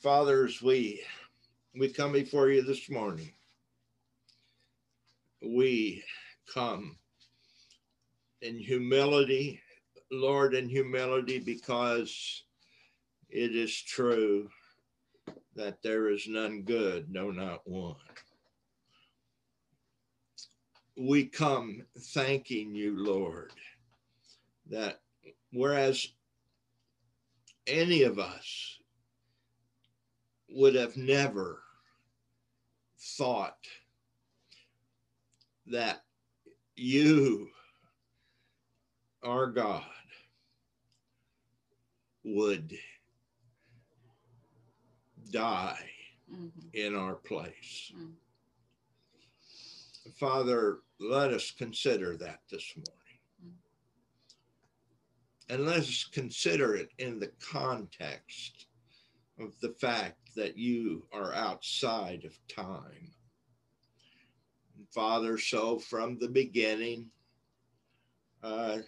Fathers, we we come before you this morning. We come in humility, Lord, in humility, because it is true that there is none good, no, not one. We come thanking you, Lord, that whereas any of us would have never thought that you, our God, would die mm-hmm. in our place. Mm-hmm. Father, let us consider that this morning. Mm-hmm. And let us consider it in the context of the fact that you are outside of time. And Father, so from the beginning, uh,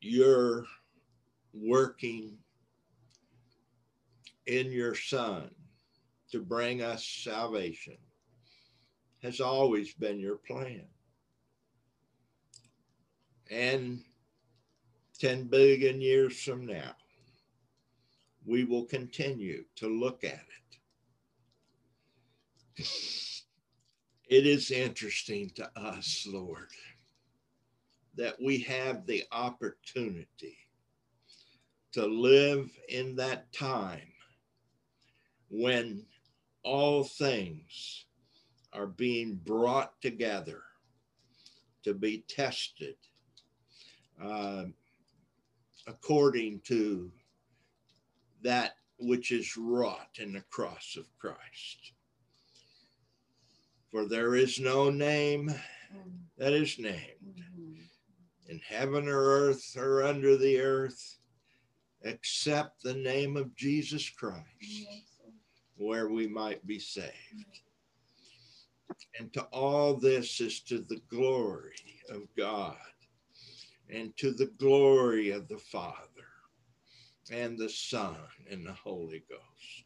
you're working in your Son to bring us salvation has always been your plan. And 10 billion years from now, we will continue to look at it. It is interesting to us, Lord, that we have the opportunity to live in that time when all things are being brought together to be tested uh, according to that which is wrought in the cross of Christ. For there is no name that is named in heaven or earth or under the earth except the name of Jesus Christ, where we might be saved. And to all this is to the glory of God and to the glory of the Father and the Son and the Holy Ghost.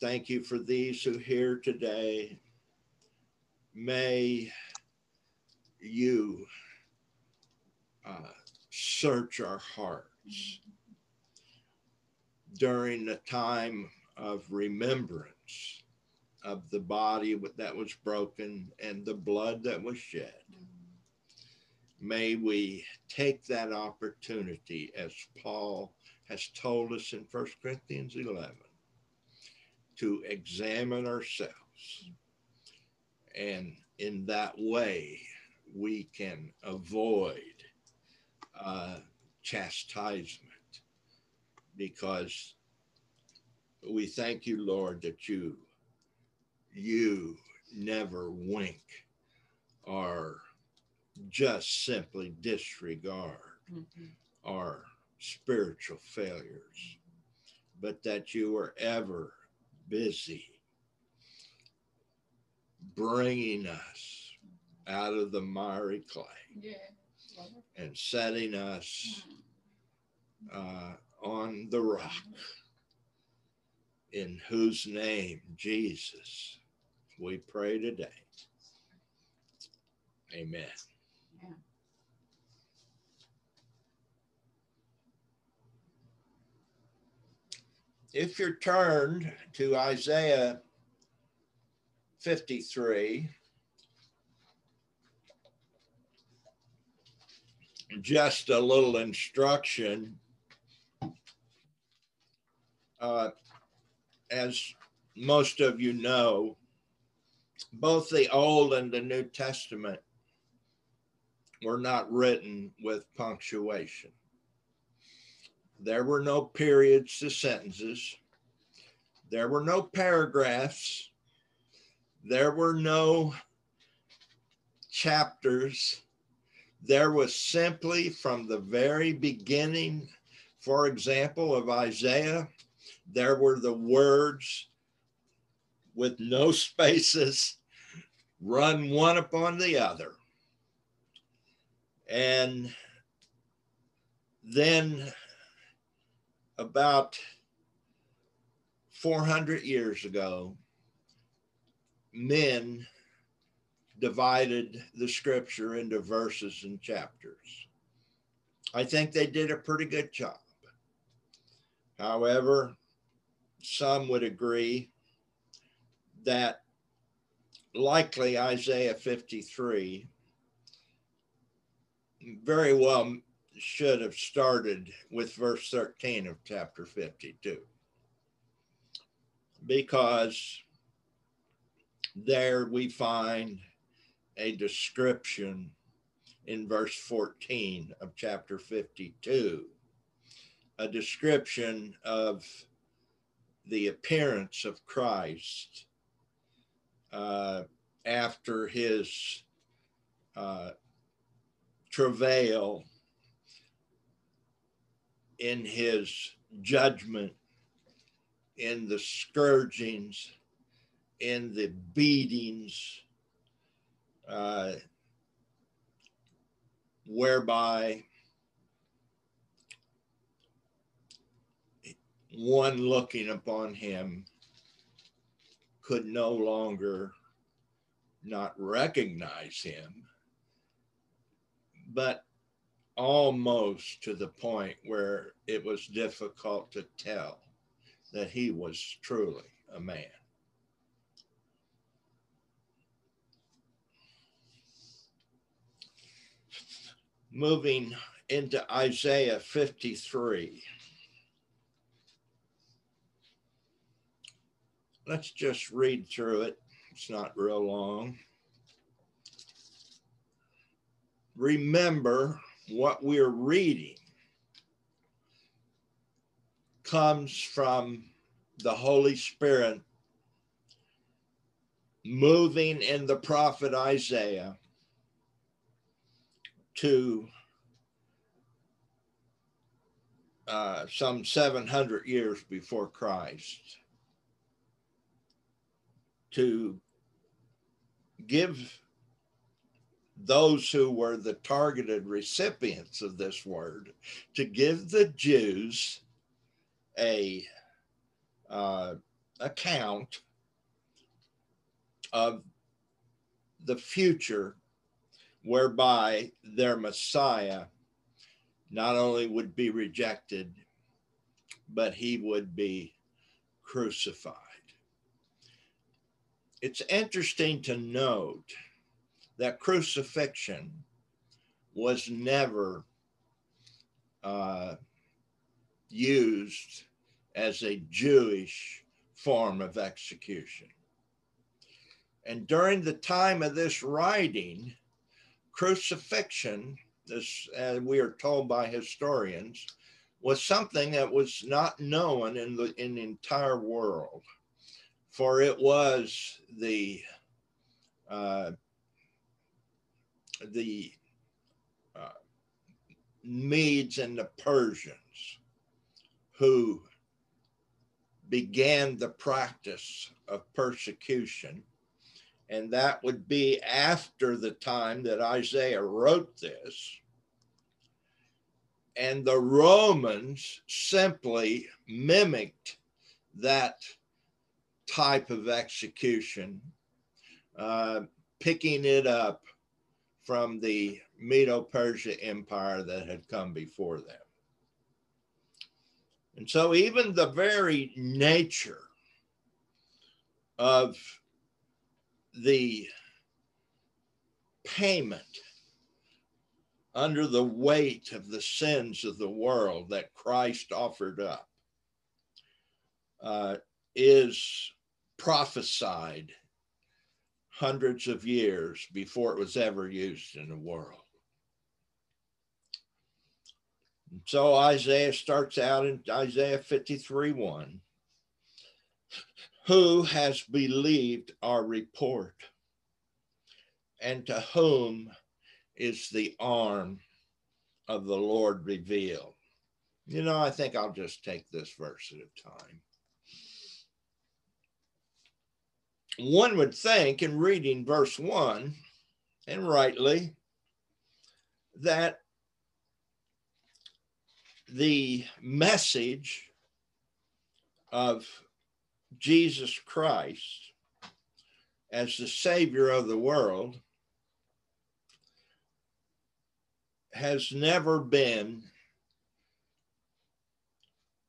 Thank you for these who here today. May you uh, search our hearts during the time of remembrance of the body that was broken and the blood that was shed may we take that opportunity, as Paul has told us in 1 Corinthians 11, to examine ourselves. And in that way, we can avoid uh, chastisement because we thank you, Lord, that you you never wink or just simply disregard mm-hmm. our spiritual failures, but that you were ever busy bringing us out of the miry clay yeah. and setting us mm-hmm. uh, on the rock in whose name, Jesus, we pray today. Amen. If you're turned to Isaiah 53, just a little instruction. Uh, as most of you know, both the Old and the New Testament were not written with punctuation. There were no periods to sentences. There were no paragraphs. There were no chapters. There was simply from the very beginning, for example, of Isaiah, there were the words with no spaces run one upon the other. And then about 400 years ago, men divided the scripture into verses and chapters. I think they did a pretty good job. However, some would agree that likely Isaiah 53 very well should have started with verse 13 of chapter 52 because there we find a description in verse 14 of chapter 52, a description of the appearance of Christ uh, after his uh, travail in his judgment, in the scourgings, in the beatings, uh, whereby one looking upon him could no longer not recognize him, but almost to the point where it was difficult to tell that he was truly a man. Moving into Isaiah 53. Let's just read through it. It's not real long. Remember what we're reading comes from the Holy Spirit moving in the prophet Isaiah to uh, some 700 years before Christ to give those who were the targeted recipients of this word to give the Jews a uh, account of the future whereby their Messiah not only would be rejected, but he would be crucified. It's interesting to note that crucifixion was never uh, used as a Jewish form of execution. And during the time of this writing, crucifixion, as, as we are told by historians, was something that was not known in the in the entire world, for it was the uh, the uh, Medes and the Persians who began the practice of persecution and that would be after the time that Isaiah wrote this. And the Romans simply mimicked that type of execution, uh, picking it up from the Medo Persia Empire that had come before them. And so, even the very nature of the payment under the weight of the sins of the world that Christ offered up uh, is prophesied hundreds of years before it was ever used in the world. So Isaiah starts out in Isaiah 53 1 who has believed our report? And to whom is the arm of the Lord revealed? You know, I think I'll just take this verse at a time. One would think in reading verse one, and rightly, that the message of Jesus Christ as the Savior of the world has never been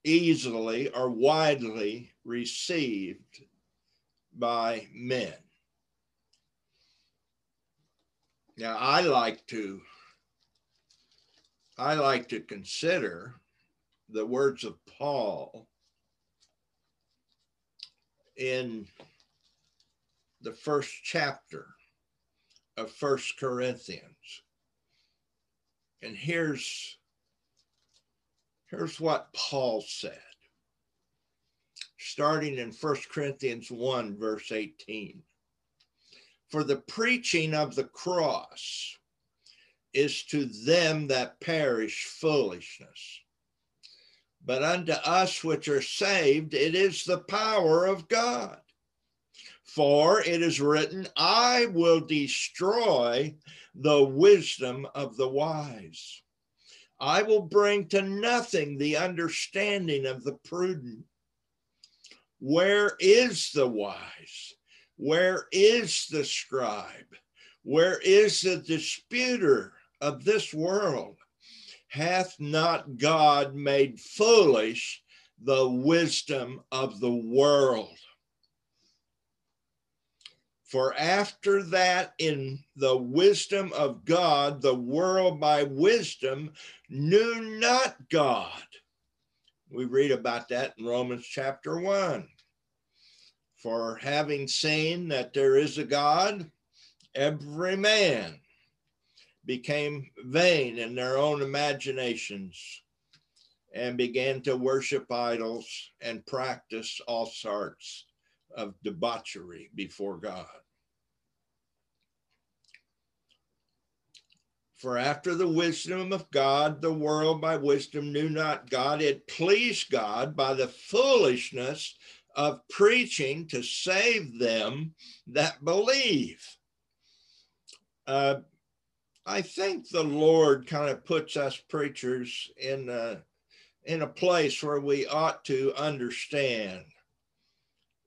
easily or widely received by men. Now, I like to I like to consider the words of Paul in the first chapter of First Corinthians. And here's here's what Paul said. Starting in First Corinthians 1 verse 18. For the preaching of the cross is to them that perish foolishness. But unto us which are saved, it is the power of God. For it is written, I will destroy the wisdom of the wise. I will bring to nothing the understanding of the prudent. Where is the wise? Where is the scribe? Where is the disputer? of this world. Hath not God made foolish the wisdom of the world? For after that, in the wisdom of God, the world by wisdom knew not God. We read about that in Romans chapter 1. For having seen that there is a God, every man became vain in their own imaginations and began to worship idols and practice all sorts of debauchery before God. For after the wisdom of God, the world by wisdom knew not God. It pleased God by the foolishness of preaching to save them that believe. Uh, I think the Lord kind of puts us preachers in a, in a place where we ought to understand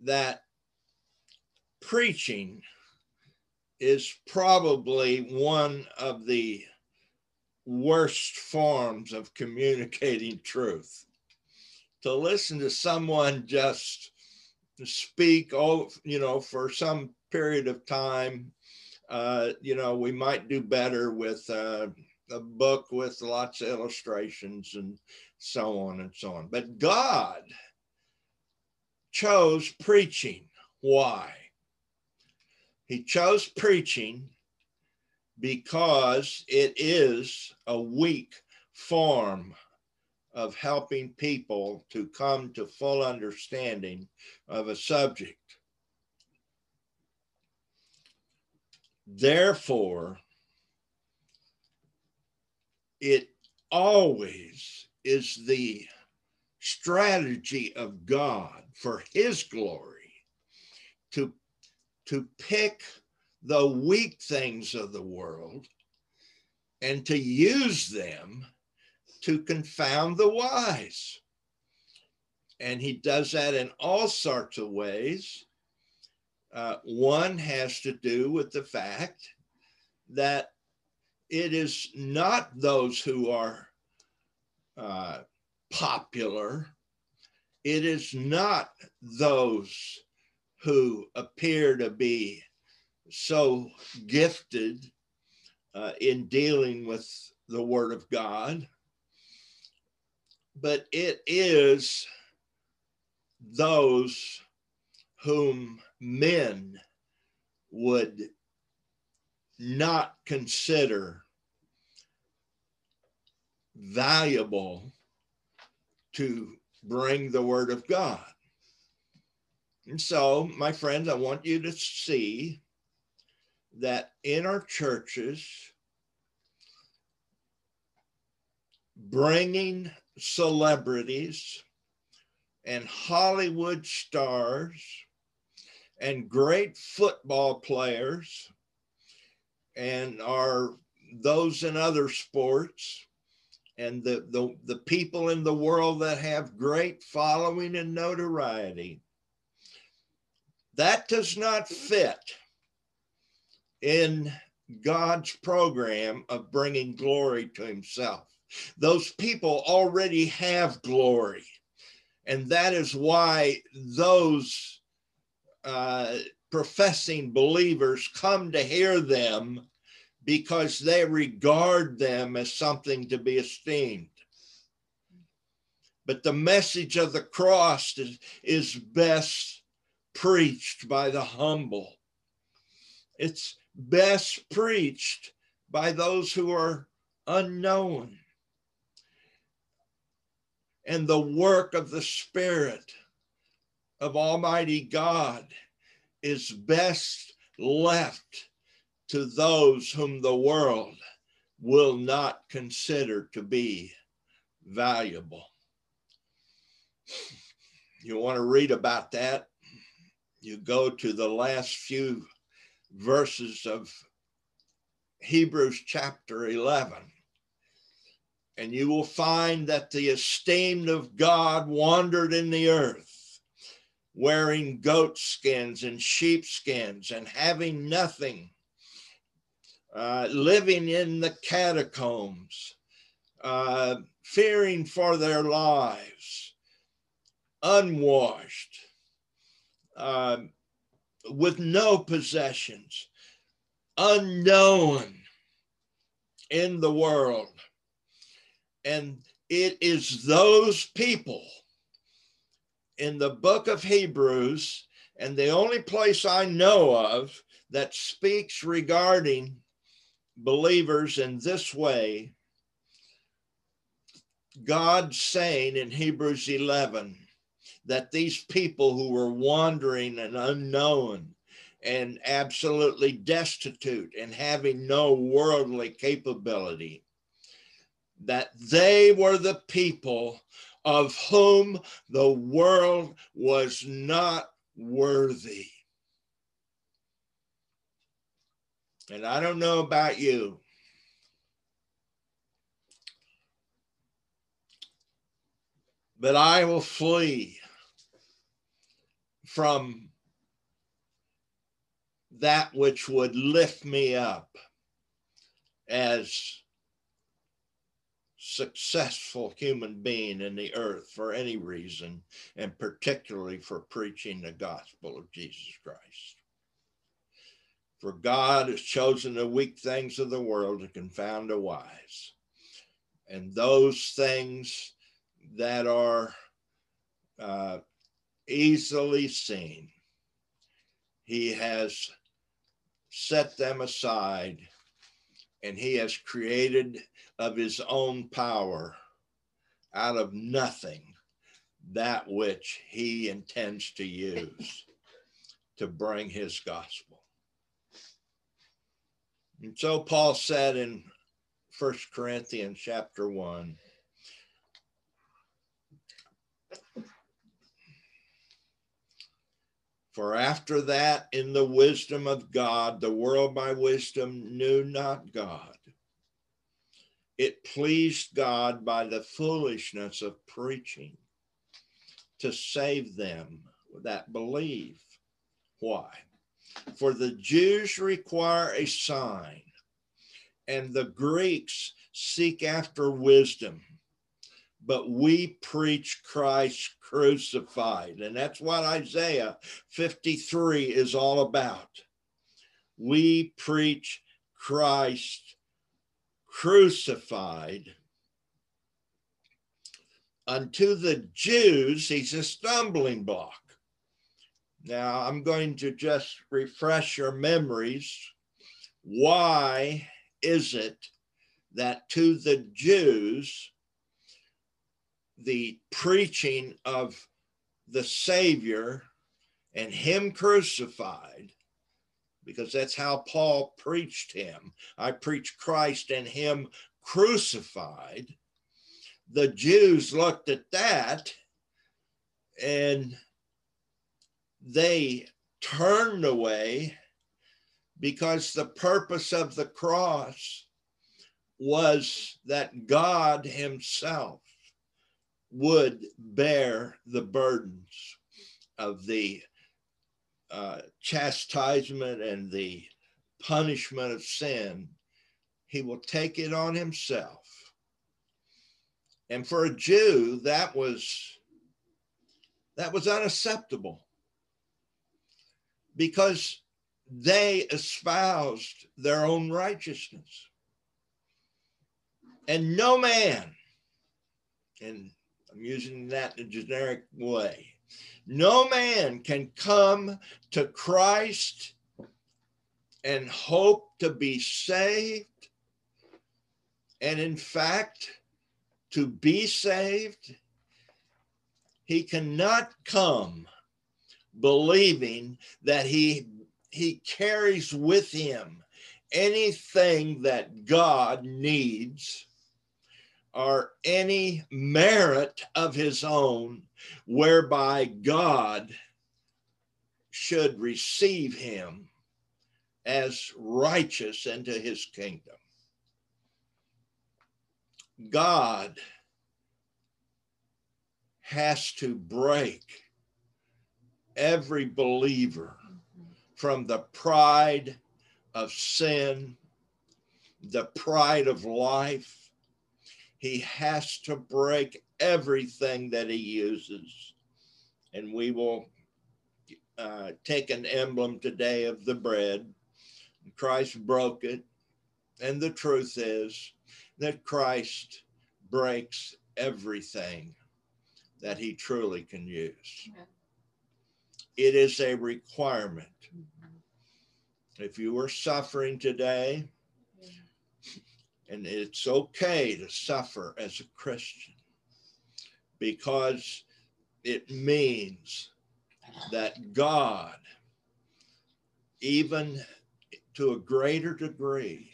that preaching is probably one of the worst forms of communicating truth. To listen to someone just speak, oh, you know, for some period of time uh, you know, we might do better with uh, a book with lots of illustrations and so on and so on. But God chose preaching. Why? He chose preaching because it is a weak form of helping people to come to full understanding of a subject. Therefore, it always is the strategy of God for his glory to, to pick the weak things of the world and to use them to confound the wise. And he does that in all sorts of ways. Uh, one has to do with the fact that it is not those who are uh, popular, it is not those who appear to be so gifted uh, in dealing with the Word of God, but it is those whom men would not consider valuable to bring the word of God. And so, my friends, I want you to see that in our churches, bringing celebrities and Hollywood stars and great football players and are those in other sports and the, the, the people in the world that have great following and notoriety. That does not fit in God's program of bringing glory to himself. Those people already have glory. And that is why those uh, professing believers come to hear them because they regard them as something to be esteemed. But the message of the cross is, is best preached by the humble. It's best preached by those who are unknown. And the work of the Spirit of Almighty God is best left to those whom the world will not consider to be valuable. You want to read about that? You go to the last few verses of Hebrews chapter 11, and you will find that the esteemed of God wandered in the earth, wearing goat skins and sheep skins, and having nothing uh, living in the catacombs, uh, fearing for their lives, unwashed, uh, with no possessions, unknown in the world. And it is those people in the book of Hebrews, and the only place I know of that speaks regarding believers in this way, God saying in Hebrews 11 that these people who were wandering and unknown and absolutely destitute and having no worldly capability, that they were the people of whom the world was not worthy. And I don't know about you. But I will flee from that which would lift me up as successful human being in the earth for any reason and particularly for preaching the gospel of Jesus Christ. For God has chosen the weak things of the world to confound the wise. And those things that are uh, easily seen, he has set them aside and he has created of his own power out of nothing that which he intends to use to bring his gospel. And so Paul said in First Corinthians chapter 1 For after that, in the wisdom of God, the world by wisdom knew not God. It pleased God by the foolishness of preaching to save them that believe. Why? For the Jews require a sign, and the Greeks seek after wisdom. But we preach Christ crucified. And that's what Isaiah 53 is all about. We preach Christ crucified. Unto the Jews, he's a stumbling block. Now, I'm going to just refresh your memories. Why is it that to the Jews, the preaching of the Savior and Him crucified, because that's how Paul preached Him. I preach Christ and Him crucified. The Jews looked at that and they turned away because the purpose of the cross was that God Himself would bear the burdens of the uh, chastisement and the punishment of sin. He will take it on Himself. And for a Jew, that was that was unacceptable because they espoused their own righteousness. And no man, and I'm using that in a generic way, no man can come to Christ and hope to be saved. And in fact, to be saved, he cannot come believing that he he carries with him anything that God needs or any merit of his own whereby God should receive him as righteous into his kingdom. God has to break every believer from the pride of sin, the pride of life. He has to break everything that he uses. And we will uh, take an emblem today of the bread. Christ broke it. And the truth is that Christ breaks everything that he truly can use. It is a requirement. Mm-hmm. If you are suffering today. And it's okay to suffer as a Christian because it means that God, even to a greater degree,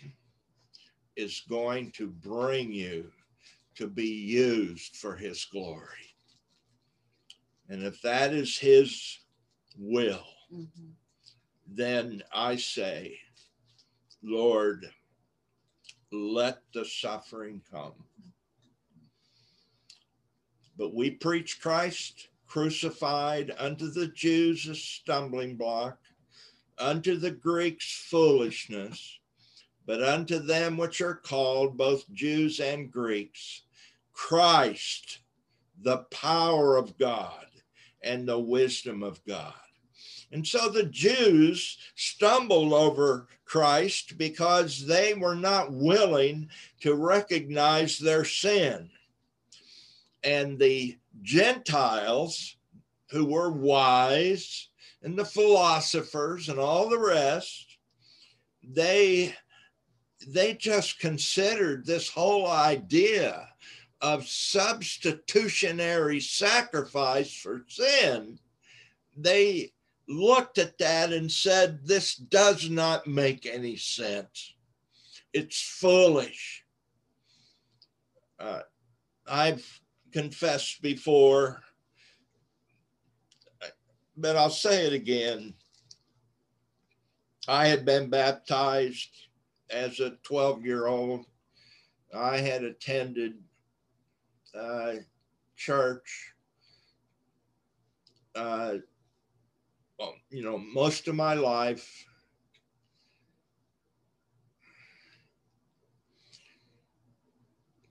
is going to bring you to be used for his glory. And if that is his will, mm-hmm. then I say, Lord, let the suffering come. But we preach Christ crucified unto the Jews a stumbling block, unto the Greeks foolishness, but unto them which are called, both Jews and Greeks, Christ, the power of God and the wisdom of God. And so the Jews stumbled over Christ because they were not willing to recognize their sin. And the Gentiles, who were wise, and the philosophers and all the rest, they they just considered this whole idea of substitutionary sacrifice for sin, they looked at that and said, This does not make any sense. It's foolish. Uh, I've confessed before, but I'll say it again. I had been baptized as a 12 year old. I had attended uh, church, uh, well, you know, most of my life.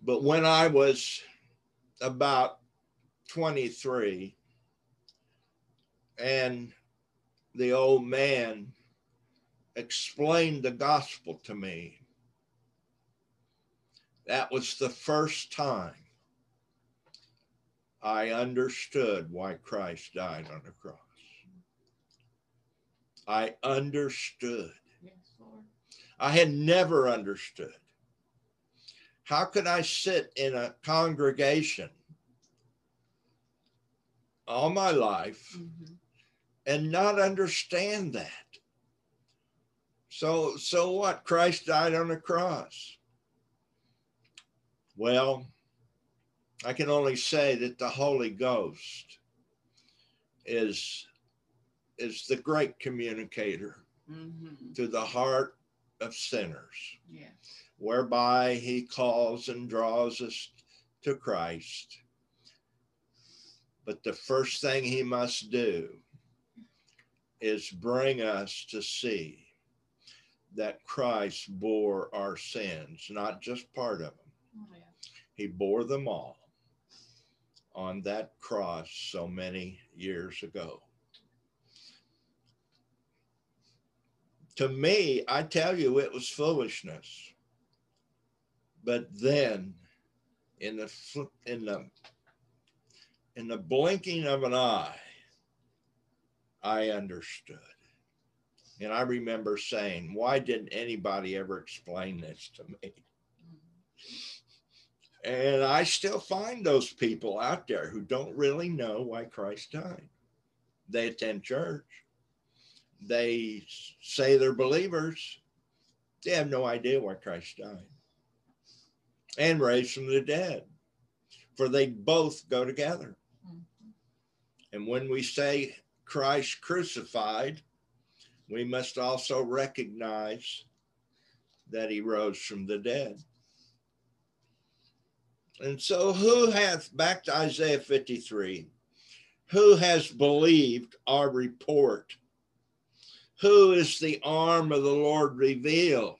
But when I was about 23, and the old man explained the gospel to me, that was the first time I understood why Christ died on the cross. I understood. Yes, I had never understood. How could I sit in a congregation all my life mm-hmm. and not understand that? So, so what? Christ died on the cross. Well, I can only say that the Holy Ghost is is the great communicator mm-hmm. to the heart of sinners. Yes. whereby he calls and draws us to Christ. But the first thing he must do is bring us to see that Christ bore our sins, not just part of them. Oh, yeah. He bore them all on that cross so many years ago. To me, I tell you, it was foolishness. But then, in the in the in the blinking of an eye, I understood. And I remember saying, why didn't anybody ever explain this to me? And I still find those people out there who don't really know why Christ died. They attend church, they say they're believers, they have no idea why Christ died and raised from the dead, for they both go together. Mm-hmm. And when we say Christ crucified, we must also recognize that he rose from the dead. And so, who hath, back to Isaiah 53, who has believed our report? Who is the arm of the Lord revealed?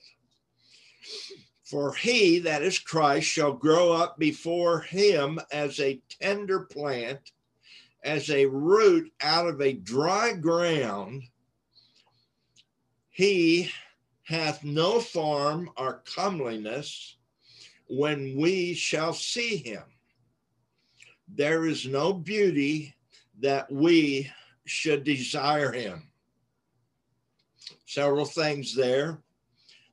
For he, that is Christ, shall grow up before him as a tender plant, as a root out of a dry ground. He hath no form or comeliness when we shall see him. There is no beauty that we should desire him. Several things there.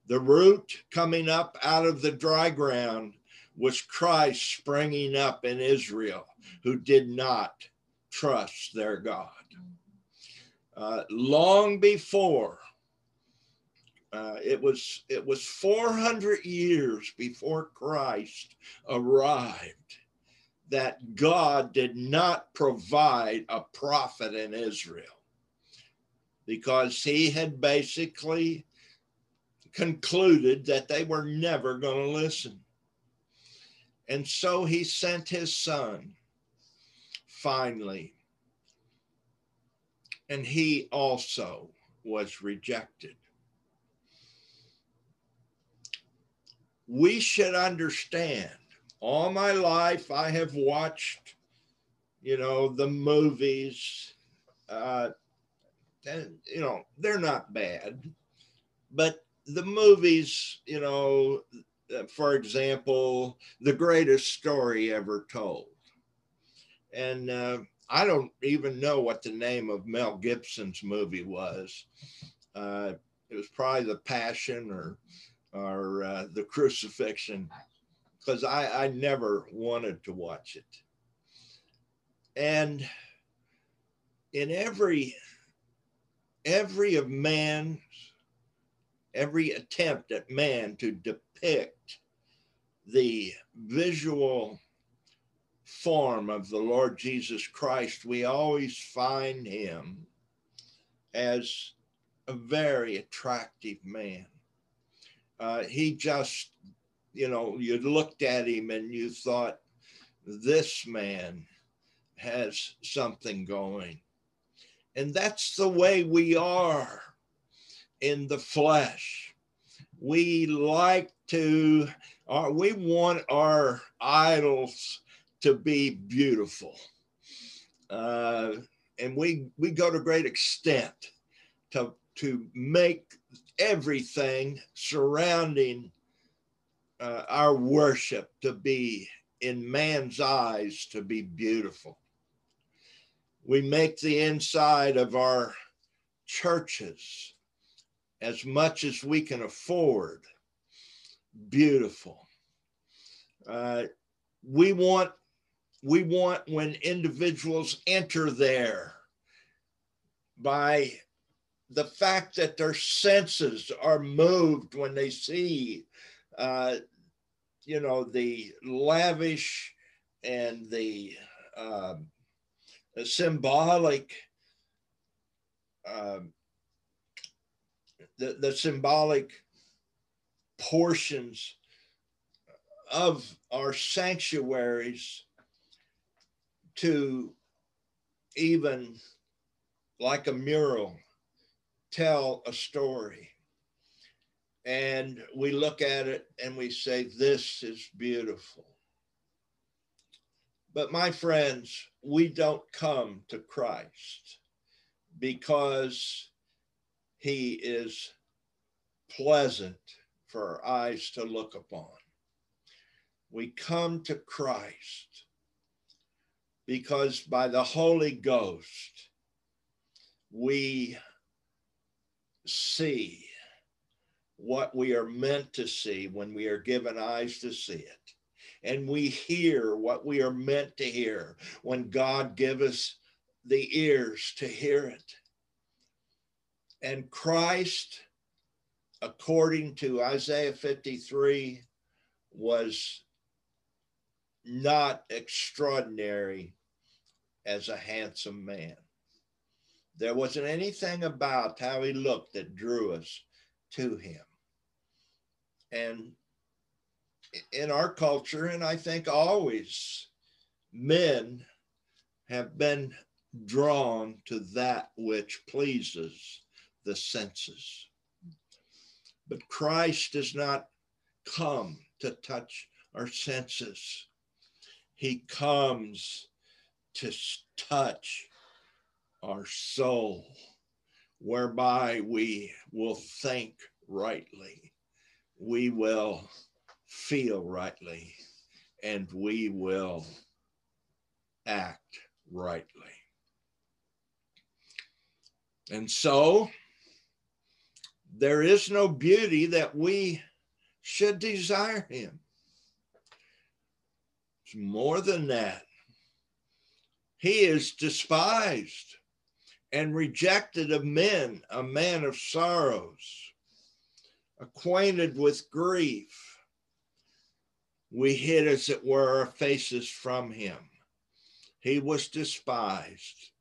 The root coming up out of the dry ground was Christ springing up in Israel, who did not trust their God. Uh, long before uh, it was it was 400 years before Christ arrived that God did not provide a prophet in Israel because he had basically concluded that they were never going to listen. And so he sent his son finally. And he also was rejected. we should understand all my life I have watched, you know, the movies. Uh, and, you know, they're not bad, but the movies, you know, for example, the greatest story ever told. And uh, I don't even know what the name of Mel Gibson's movie was. Uh, it was probably The Passion or or uh, the crucifixion because I, I never wanted to watch it. And in every every of man's every attempt at man to depict the visual form of the Lord Jesus Christ, we always find him as a very attractive man uh, he just, you know, you looked at him and you thought, this man has something going. And that's the way we are in the flesh. We like to, uh, we want our idols to be beautiful. Uh, and we, we go to great extent to, to make everything surrounding uh, our worship to be in man's eyes to be beautiful. We make the inside of our churches as much as we can afford beautiful. Uh, we want we want when individuals enter there by the fact that their senses are moved when they see, uh, you know, the lavish and the, uh, the symbolic, uh, the, the symbolic portions of our sanctuaries to even like a mural tell a story. And we look at it and we say, This is beautiful. But my friends, we don't come to Christ because he is pleasant for our eyes to look upon. We come to Christ because by the Holy Ghost, we see what we are meant to see when we are given eyes to see it. And we hear what we are meant to hear when God give us the ears to hear it. And Christ, according to Isaiah 53, was not extraordinary as a handsome man. There wasn't anything about how he looked that drew us to him. And in our culture, and I think always, men have been drawn to that which pleases the senses. But Christ does not come to touch our senses. He comes to touch our soul, whereby we will think rightly, we will feel rightly, and we will act rightly. And so there is no beauty that we should desire him. It's more than that. He is despised and rejected of men, a man of sorrows, acquainted with grief. We hid, as it were, our faces from him. He was despised,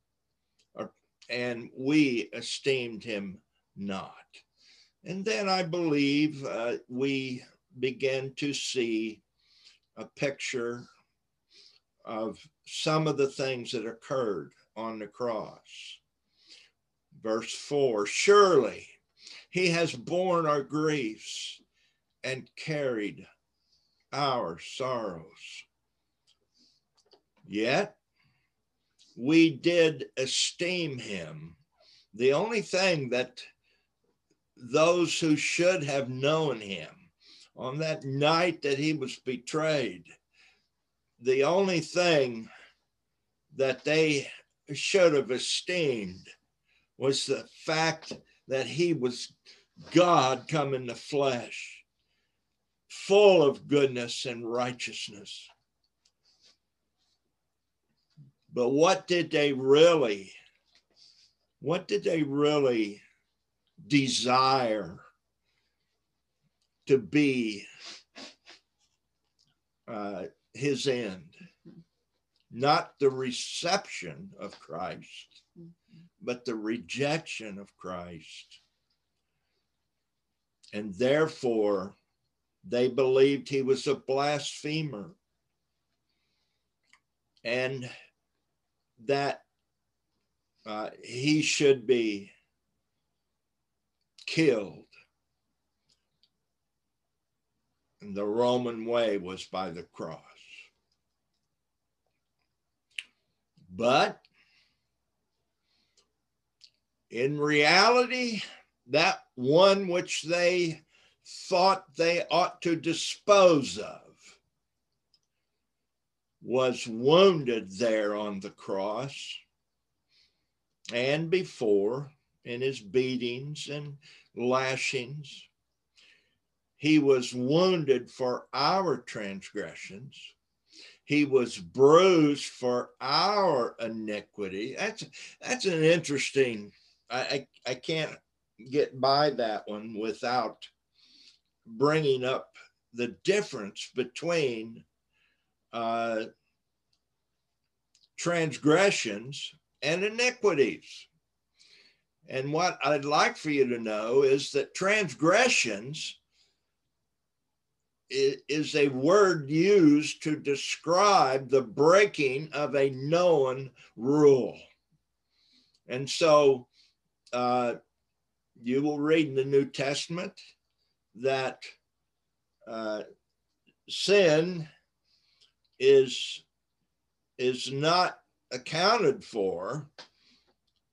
and we esteemed him not. And then I believe uh, we begin to see a picture of some of the things that occurred on the cross. Verse 4 Surely he has borne our griefs and carried our sorrows. Yet we did esteem him. The only thing that those who should have known him on that night that he was betrayed, the only thing that they should have esteemed was the fact that he was God come in the flesh, full of goodness and righteousness. But what did they really, what did they really desire to be uh, his end? Not the reception of Christ, but the rejection of Christ. And therefore, they believed he was a blasphemer. And that uh, he should be killed. And the Roman way was by the cross. But in reality, that one which they thought they ought to dispose of was wounded there on the cross and before in his beatings and lashings. He was wounded for our transgressions. He was bruised for our iniquity. That's that's an interesting. I, I, I can't get by that one without bringing up the difference between uh, transgressions and iniquities. And what I'd like for you to know is that transgressions is a word used to describe the breaking of a known rule. And so uh, you will read in the New Testament that uh, sin is is not accounted for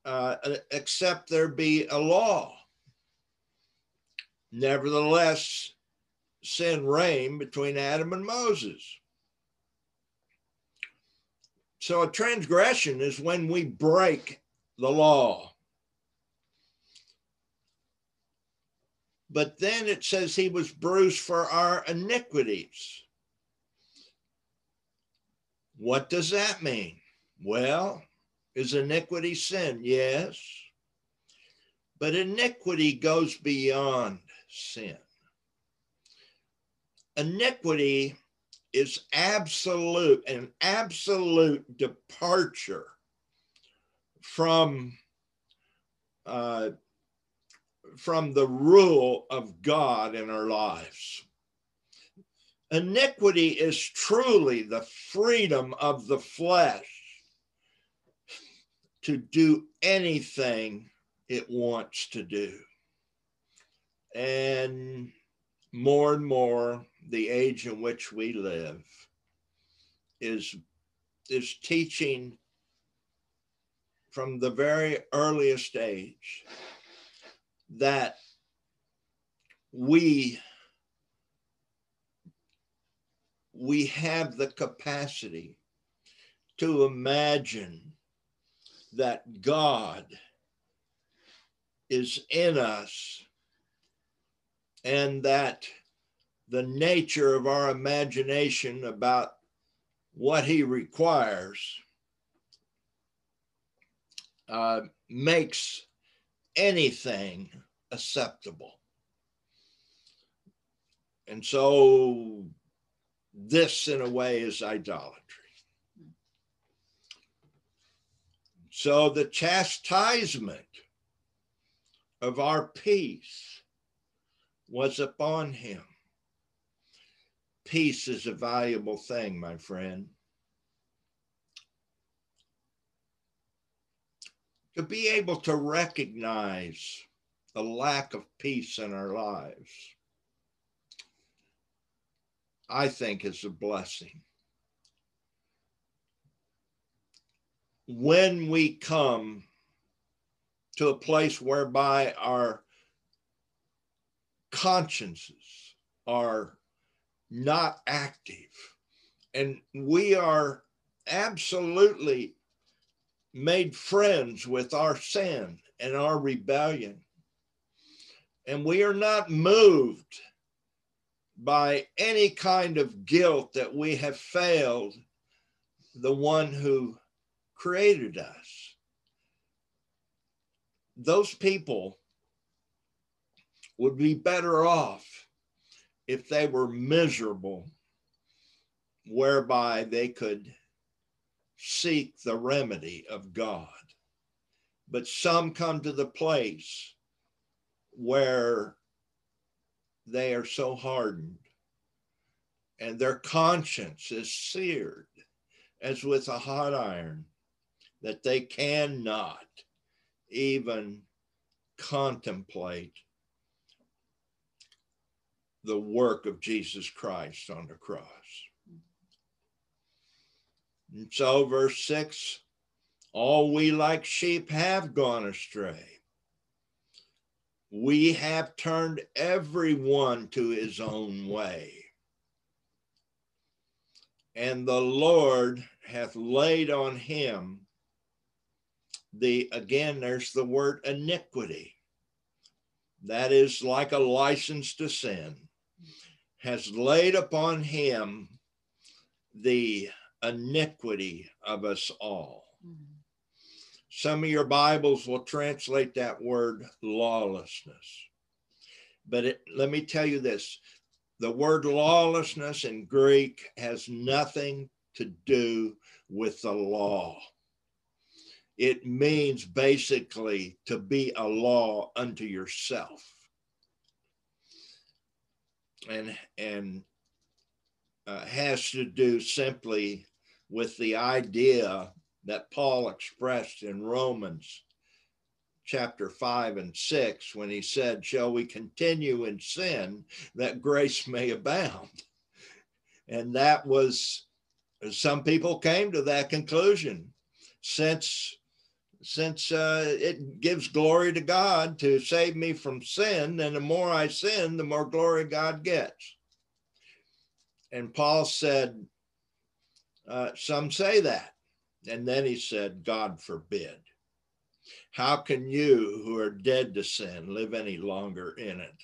uh, except there be a law. Nevertheless, sin reigned between Adam and Moses. So a transgression is when we break the law. But then it says he was bruised for our iniquities. What does that mean? Well, is iniquity sin? Yes. But iniquity goes beyond sin. Iniquity is absolute, an absolute departure from uh, from the rule of God in our lives. Iniquity is truly the freedom of the flesh to do anything it wants to do. And more and more, the age in which we live is, is teaching from the very earliest age that we we have the capacity to imagine that God is in us and that the nature of our imagination about what he requires uh, makes anything acceptable. And so, this in a way is idolatry. So, the chastisement of our peace was upon him. Peace is a valuable thing, my friend. To be able to recognize the lack of peace in our lives, I think is a blessing. When we come to a place whereby our consciences are not active and we are absolutely made friends with our sin and our rebellion. And we are not moved by any kind of guilt that we have failed the one who created us. Those people would be better off if they were miserable, whereby they could seek the remedy of God. But some come to the place where they are so hardened and their conscience is seared as with a hot iron that they cannot even contemplate the work of Jesus Christ on the cross. And so, verse 6 all we like sheep have gone astray. We have turned everyone to his own way. And the Lord hath laid on him the, again, there's the word iniquity. That is like a license to sin, has laid upon him the iniquity of us all. Mm-hmm. Some of your Bibles will translate that word lawlessness. But it, let me tell you this the word lawlessness in Greek has nothing to do with the law. It means basically to be a law unto yourself. And, and uh, has to do simply with the idea that Paul expressed in Romans chapter 5 and 6 when he said, Shall we continue in sin that grace may abound? And that was, some people came to that conclusion since. Since uh, it gives glory to God to save me from sin, and the more I sin, the more glory God gets. And Paul said, uh, Some say that. And then he said, God forbid. How can you, who are dead to sin, live any longer in it?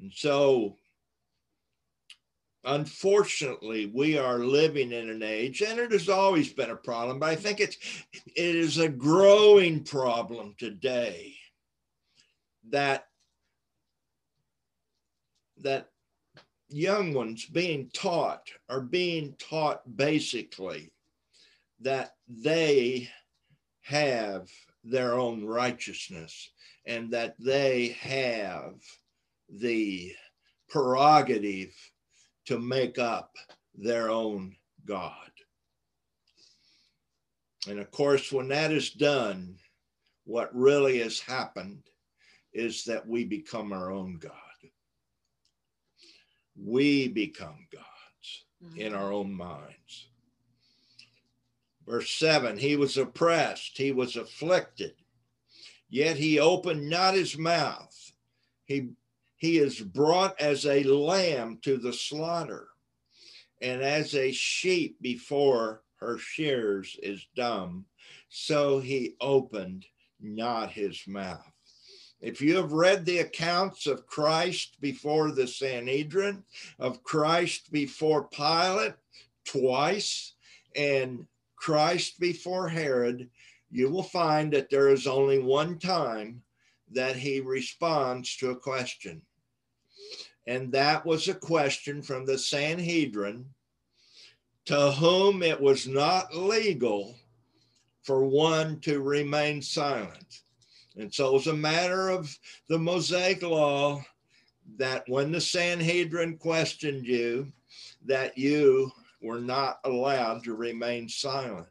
And so, unfortunately, we are living in an age, and it has always been a problem, but I think it's it is a growing problem today that that young ones being taught are being taught basically that they have their own righteousness and that they have the prerogative to make up their own God. And of course, when that is done, what really has happened is that we become our own God. We become gods mm-hmm. in our own minds. Verse 7 He was oppressed, he was afflicted, yet he opened not his mouth. He, he is brought as a lamb to the slaughter, and as a sheep before her shears is dumb, so he opened not his mouth. If you have read the accounts of Christ before the Sanhedrin, of Christ before Pilate twice, and Christ before Herod, you will find that there is only one time that he responds to a question. And that was a question from the Sanhedrin to whom it was not legal for one to remain silent. And so it was a matter of the Mosaic law that when the Sanhedrin questioned you, that you were not allowed to remain silent.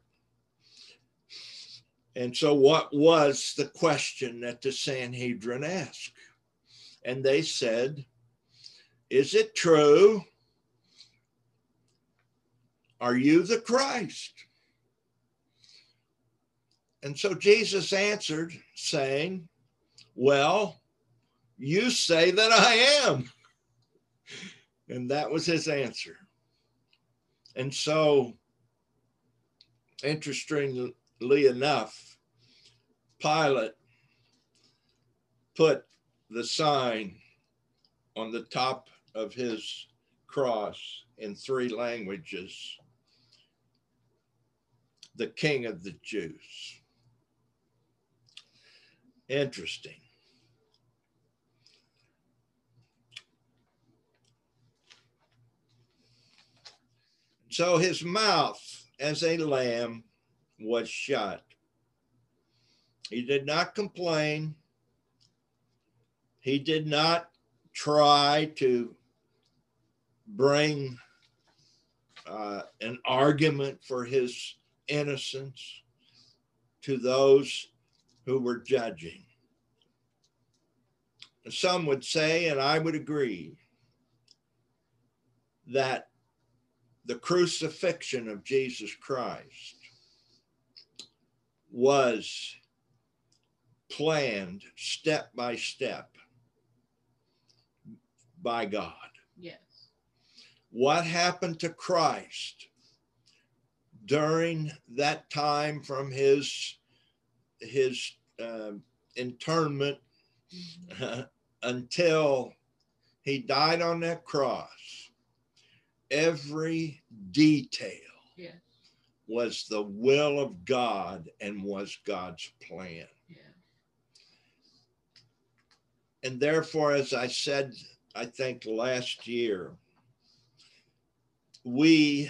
And so, what was the question that the Sanhedrin asked? And they said, Is it true? Are you the Christ? And so Jesus answered, saying, Well, you say that I am. And that was his answer. And so, interestingly enough, Pilate put the sign on the top of his cross in three languages the King of the Jews. Interesting. So his mouth as a lamb was shut. He did not complain. He did not try to bring uh, an argument for his innocence to those who were judging. Some would say, and I would agree, that the crucifixion of Jesus Christ was planned step by step by God. Yes. What happened to Christ during that time from his his uh, internment mm-hmm. until he died on that cross every detail yes. was the will of God and was God's plan. Yeah. And therefore, as I said, I think last year, we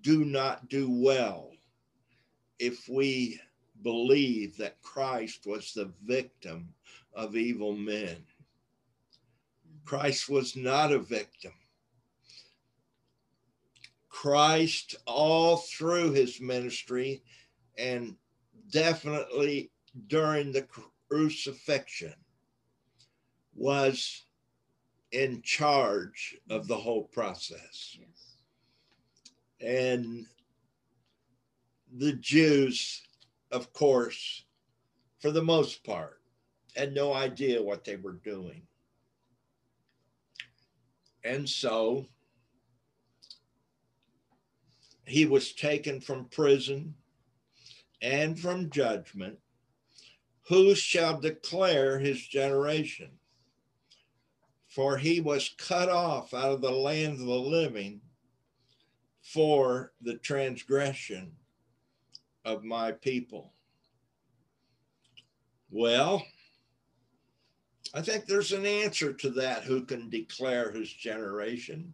do not do well if we believe that Christ was the victim of evil men. Christ was not a victim Christ all through his ministry and definitely during the crucifixion was in charge of the whole process. Yes. And the Jews, of course, for the most part, had no idea what they were doing. And so he was taken from prison and from judgment. Who shall declare his generation? For he was cut off out of the land of the living for the transgression of my people. Well, I think there's an answer to that who can declare his generation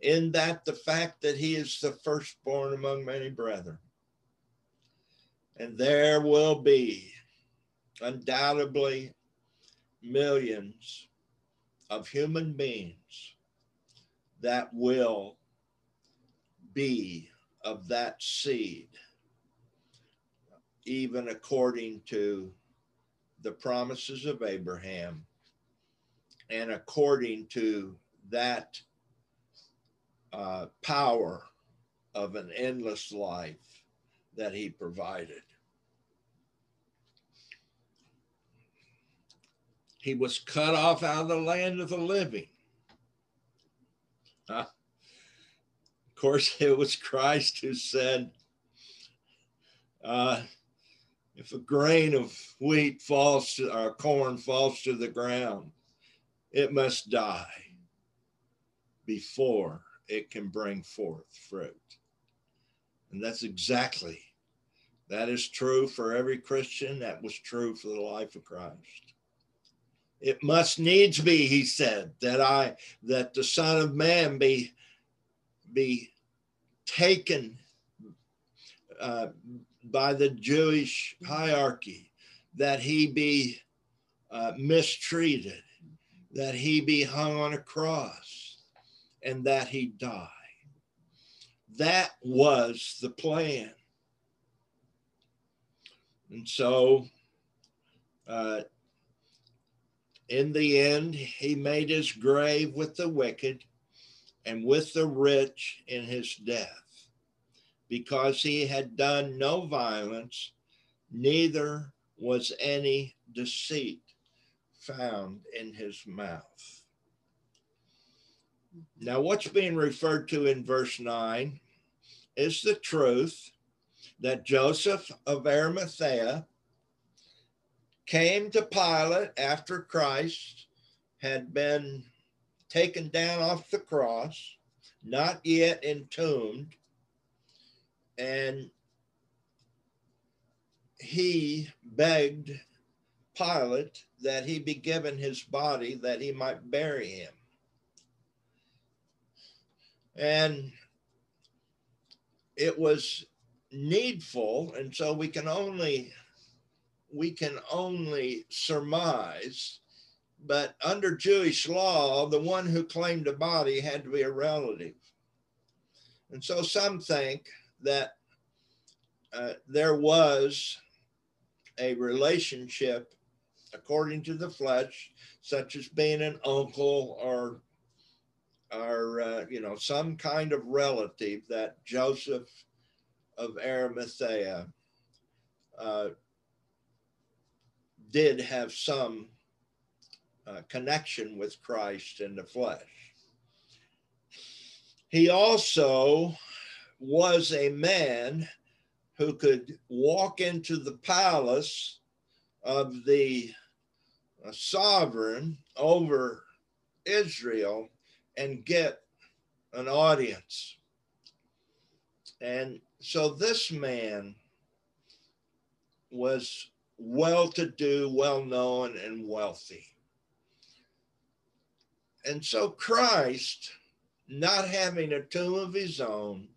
in that the fact that he is the firstborn among many brethren. And there will be undoubtedly millions of human beings that will be of that seed, even according to the promises of Abraham and according to that uh, power of an endless life that he provided. He was cut off out of the land of the living. Of course, it was Christ who said, uh, if a grain of wheat falls to, or corn falls to the ground, it must die before it can bring forth fruit. And that's exactly that is true for every Christian. That was true for the life of Christ. It must needs be, he said, that I that the Son of Man be be taken uh, by the Jewish hierarchy, that he be uh, mistreated, that he be hung on a cross, and that he die. That was the plan. And so, uh, in the end, he made his grave with the wicked and with the rich in his death, because he had done no violence, neither was any deceit found in his mouth. Now, what's being referred to in verse 9 is the truth that Joseph of Arimathea came to Pilate after Christ had been taken down off the cross, not yet entombed, and he begged Pilate that he be given his body that he might bury him. And it was needful, and so we can only we can only surmise but under Jewish law, the one who claimed a body had to be a relative. And so some think that uh, there was a relationship according to the flesh, such as being an uncle or are, uh, you know, some kind of relative that Joseph of Arimathea uh, did have some uh, connection with Christ in the flesh. He also was a man who could walk into the palace of the uh, sovereign over Israel and get an audience. And so this man was well to do, well known, and wealthy. And so Christ, not having a tomb of his own,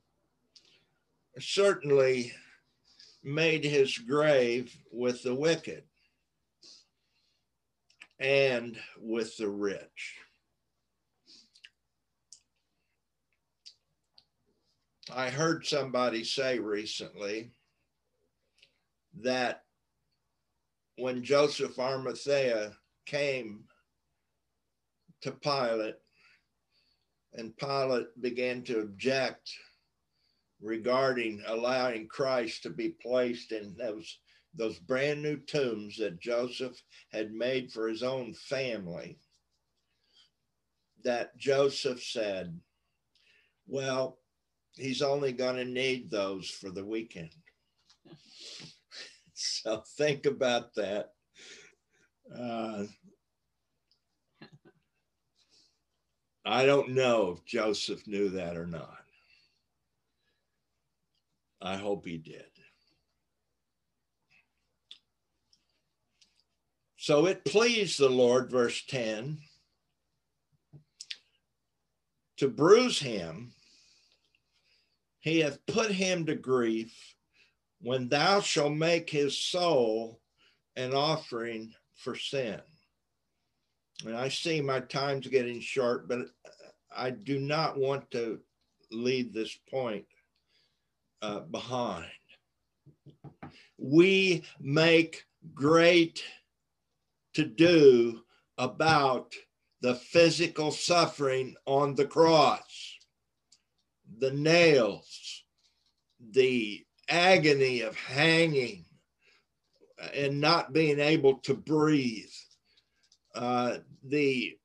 certainly made his grave with the wicked and with the rich. I heard somebody say recently that when Joseph Arimathea came to Pilate and Pilate began to object regarding allowing Christ to be placed in those those brand new tombs that Joseph had made for his own family that Joseph said, well, he's only going to need those for the weekend. so think about that. Uh, I don't know if Joseph knew that or not. I hope he did. So it pleased the Lord, verse 10, to bruise him. He hath put him to grief when thou shalt make his soul an offering for sin. And I see my time's getting short, but I do not want to leave this point uh, behind. We make great to do about the physical suffering on the cross, the nails, the agony of hanging and not being able to breathe, uh, the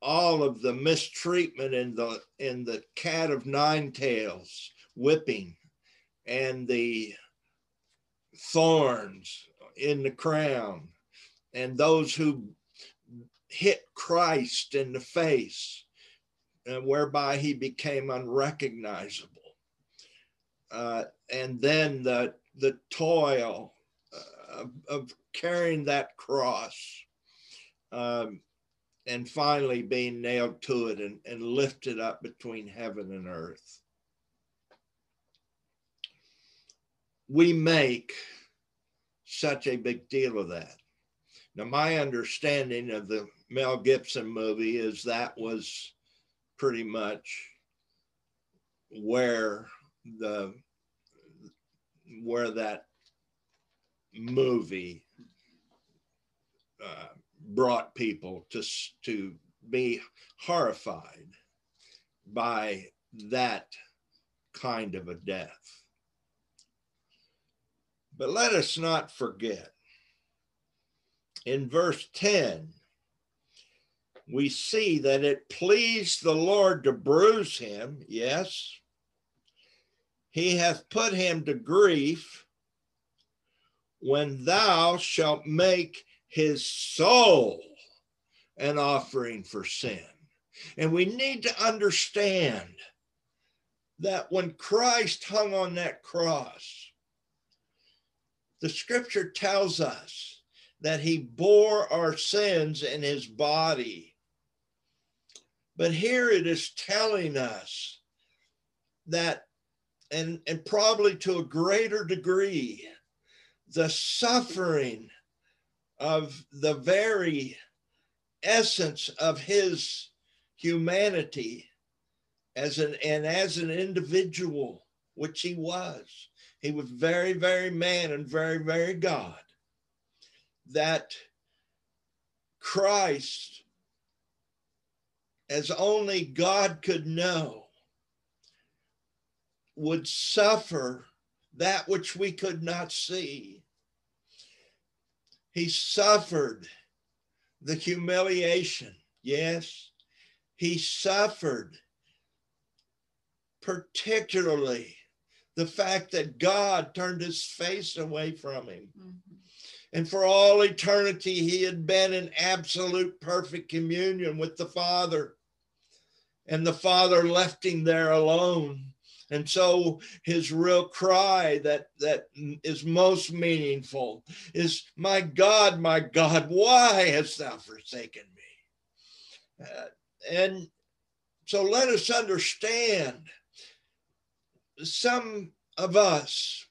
all of the mistreatment in the in the cat of nine tails whipping and the thorns in the crown and those who hit Christ in the face, uh, whereby he became unrecognizable. Uh, and then the, the toil uh, of, of, carrying that cross um, and finally being nailed to it and, and lifted up between heaven and earth. We make such a big deal of that. Now, my understanding of the Mel Gibson movie is that was pretty much where the where that movie uh, brought people to to be horrified by that kind of a death. But let us not forget in verse 10, we see that it pleased the Lord to bruise him. Yes. He hath put him to grief when thou shalt make his soul an offering for sin. And we need to understand that when Christ hung on that cross, the scripture tells us that he bore our sins in his body. But here it is telling us that, and, and probably to a greater degree, the suffering of the very essence of his humanity as an and as an individual which he was he was very very man and very very god that Christ, as only God could know, would suffer that which we could not see. He suffered the humiliation. Yes, he suffered particularly the fact that God turned his face away from him. Mm-hmm. And for all eternity, he had been in absolute perfect communion with the Father. And the Father left him there alone. And so his real cry that, that is most meaningful is, My God, my God, why hast thou forsaken me? Uh, and so let us understand some of us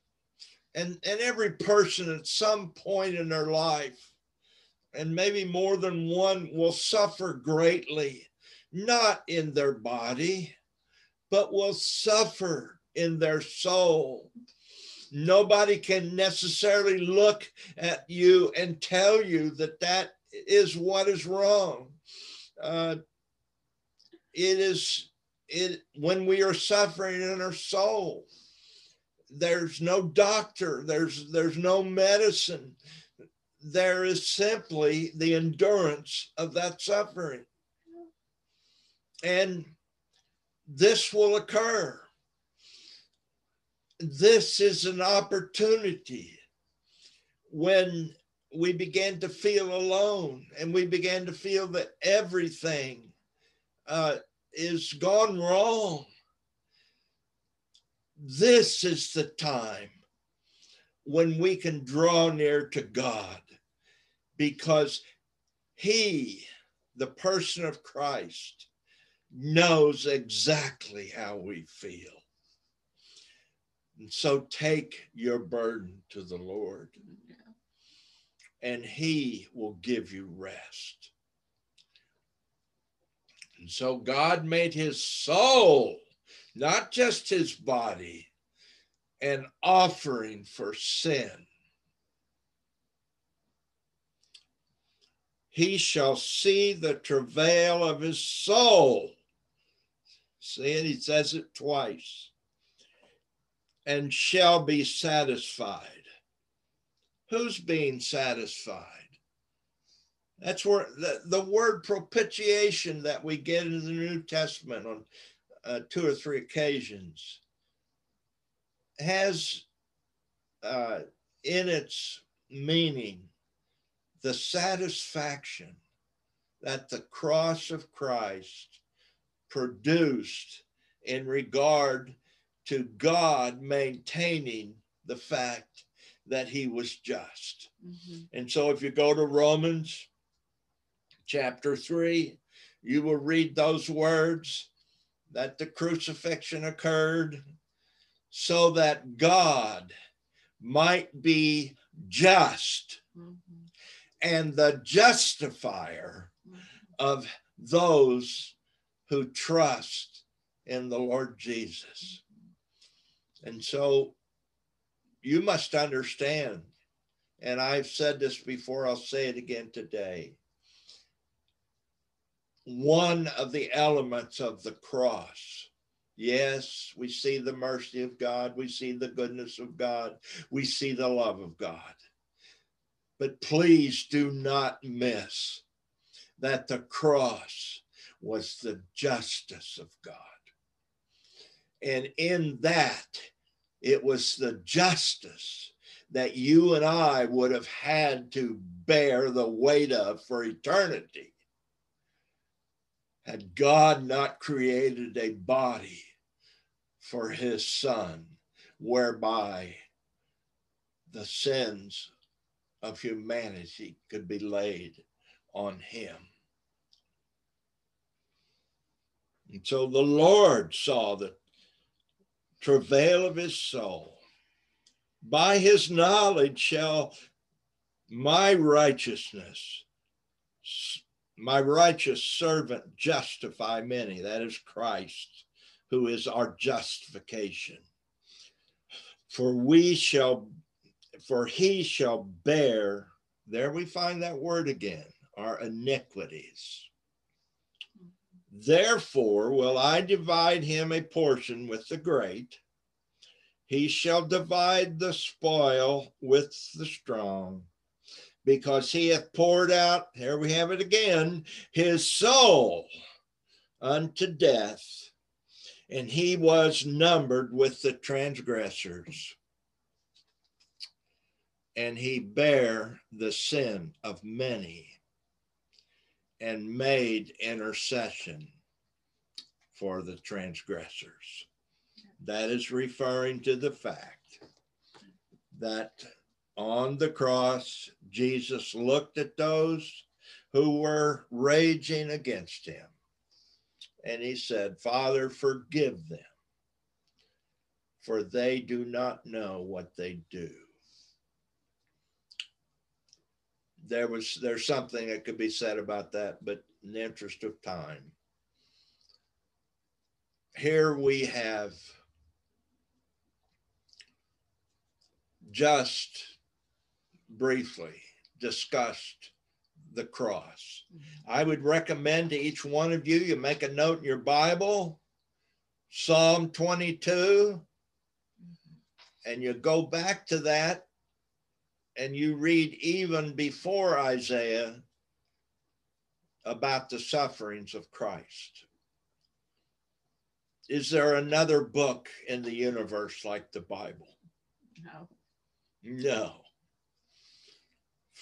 and and every person at some point in their life and maybe more than one will suffer greatly not in their body but will suffer in their soul. Nobody can necessarily look at you and tell you that that is what is wrong. Uh, it is it when we are suffering in our soul. There's no doctor. There's there's no medicine. There is simply the endurance of that suffering. And this will occur. This is an opportunity when we began to feel alone and we began to feel that everything uh, is gone wrong. This is the time when we can draw near to God because He, the person of Christ, knows exactly how we feel. And so take your burden to the Lord, and He will give you rest. And so God made his soul, not just his body, an offering for sin. He shall see the travail of his soul See it? He says it twice. And shall be satisfied. Who's being satisfied? That's where the, the word propitiation that we get in the New Testament on uh, two or three occasions has uh, in its meaning the satisfaction that the cross of Christ produced in regard to God maintaining the fact that he was just. Mm-hmm. And so if you go to Romans chapter 3, you will read those words that the crucifixion occurred so that God might be just mm-hmm. and the justifier mm-hmm. of those who trust in the Lord Jesus. And so you must understand, and I've said this before, I'll say it again today. One of the elements of the cross. Yes, we see the mercy of God, we see the goodness of God, we see the love of God. But please do not miss that the cross was the justice of God. And in that, it was the justice that you and I would have had to bear the weight of for eternity. Had God not created a body for his son, whereby the sins of humanity could be laid on him. And so the Lord saw the travail of his soul. By his knowledge shall my righteousness, my righteous servant justify many. That is Christ, who is our justification. For we shall, for he shall bear, there we find that word again, our iniquities Therefore will I divide him a portion with the great. He shall divide the spoil with the strong, because he hath poured out, here we have it again, his soul unto death, and he was numbered with the transgressors. And he bare the sin of many and made intercession for the transgressors. That is referring to the fact that on the cross, Jesus looked at those who were raging against him. And he said, Father, forgive them, for they do not know what they do. there was there's something that could be said about that, but in the interest of time, here we have just briefly discussed the cross. Mm-hmm. I would recommend to each one of you, you make a note in your Bible, Psalm 22, mm-hmm. and you go back to that and you read even before Isaiah about the sufferings of Christ. Is there another book in the universe like the Bible? No. No.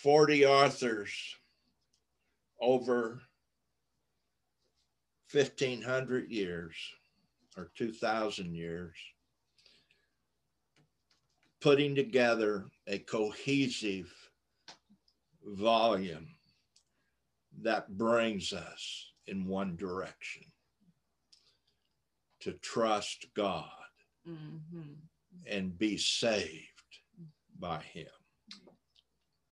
40 authors over 1500 years or 2000 years putting together a cohesive volume that brings us in one direction to trust God Mhm. and be saved by Him.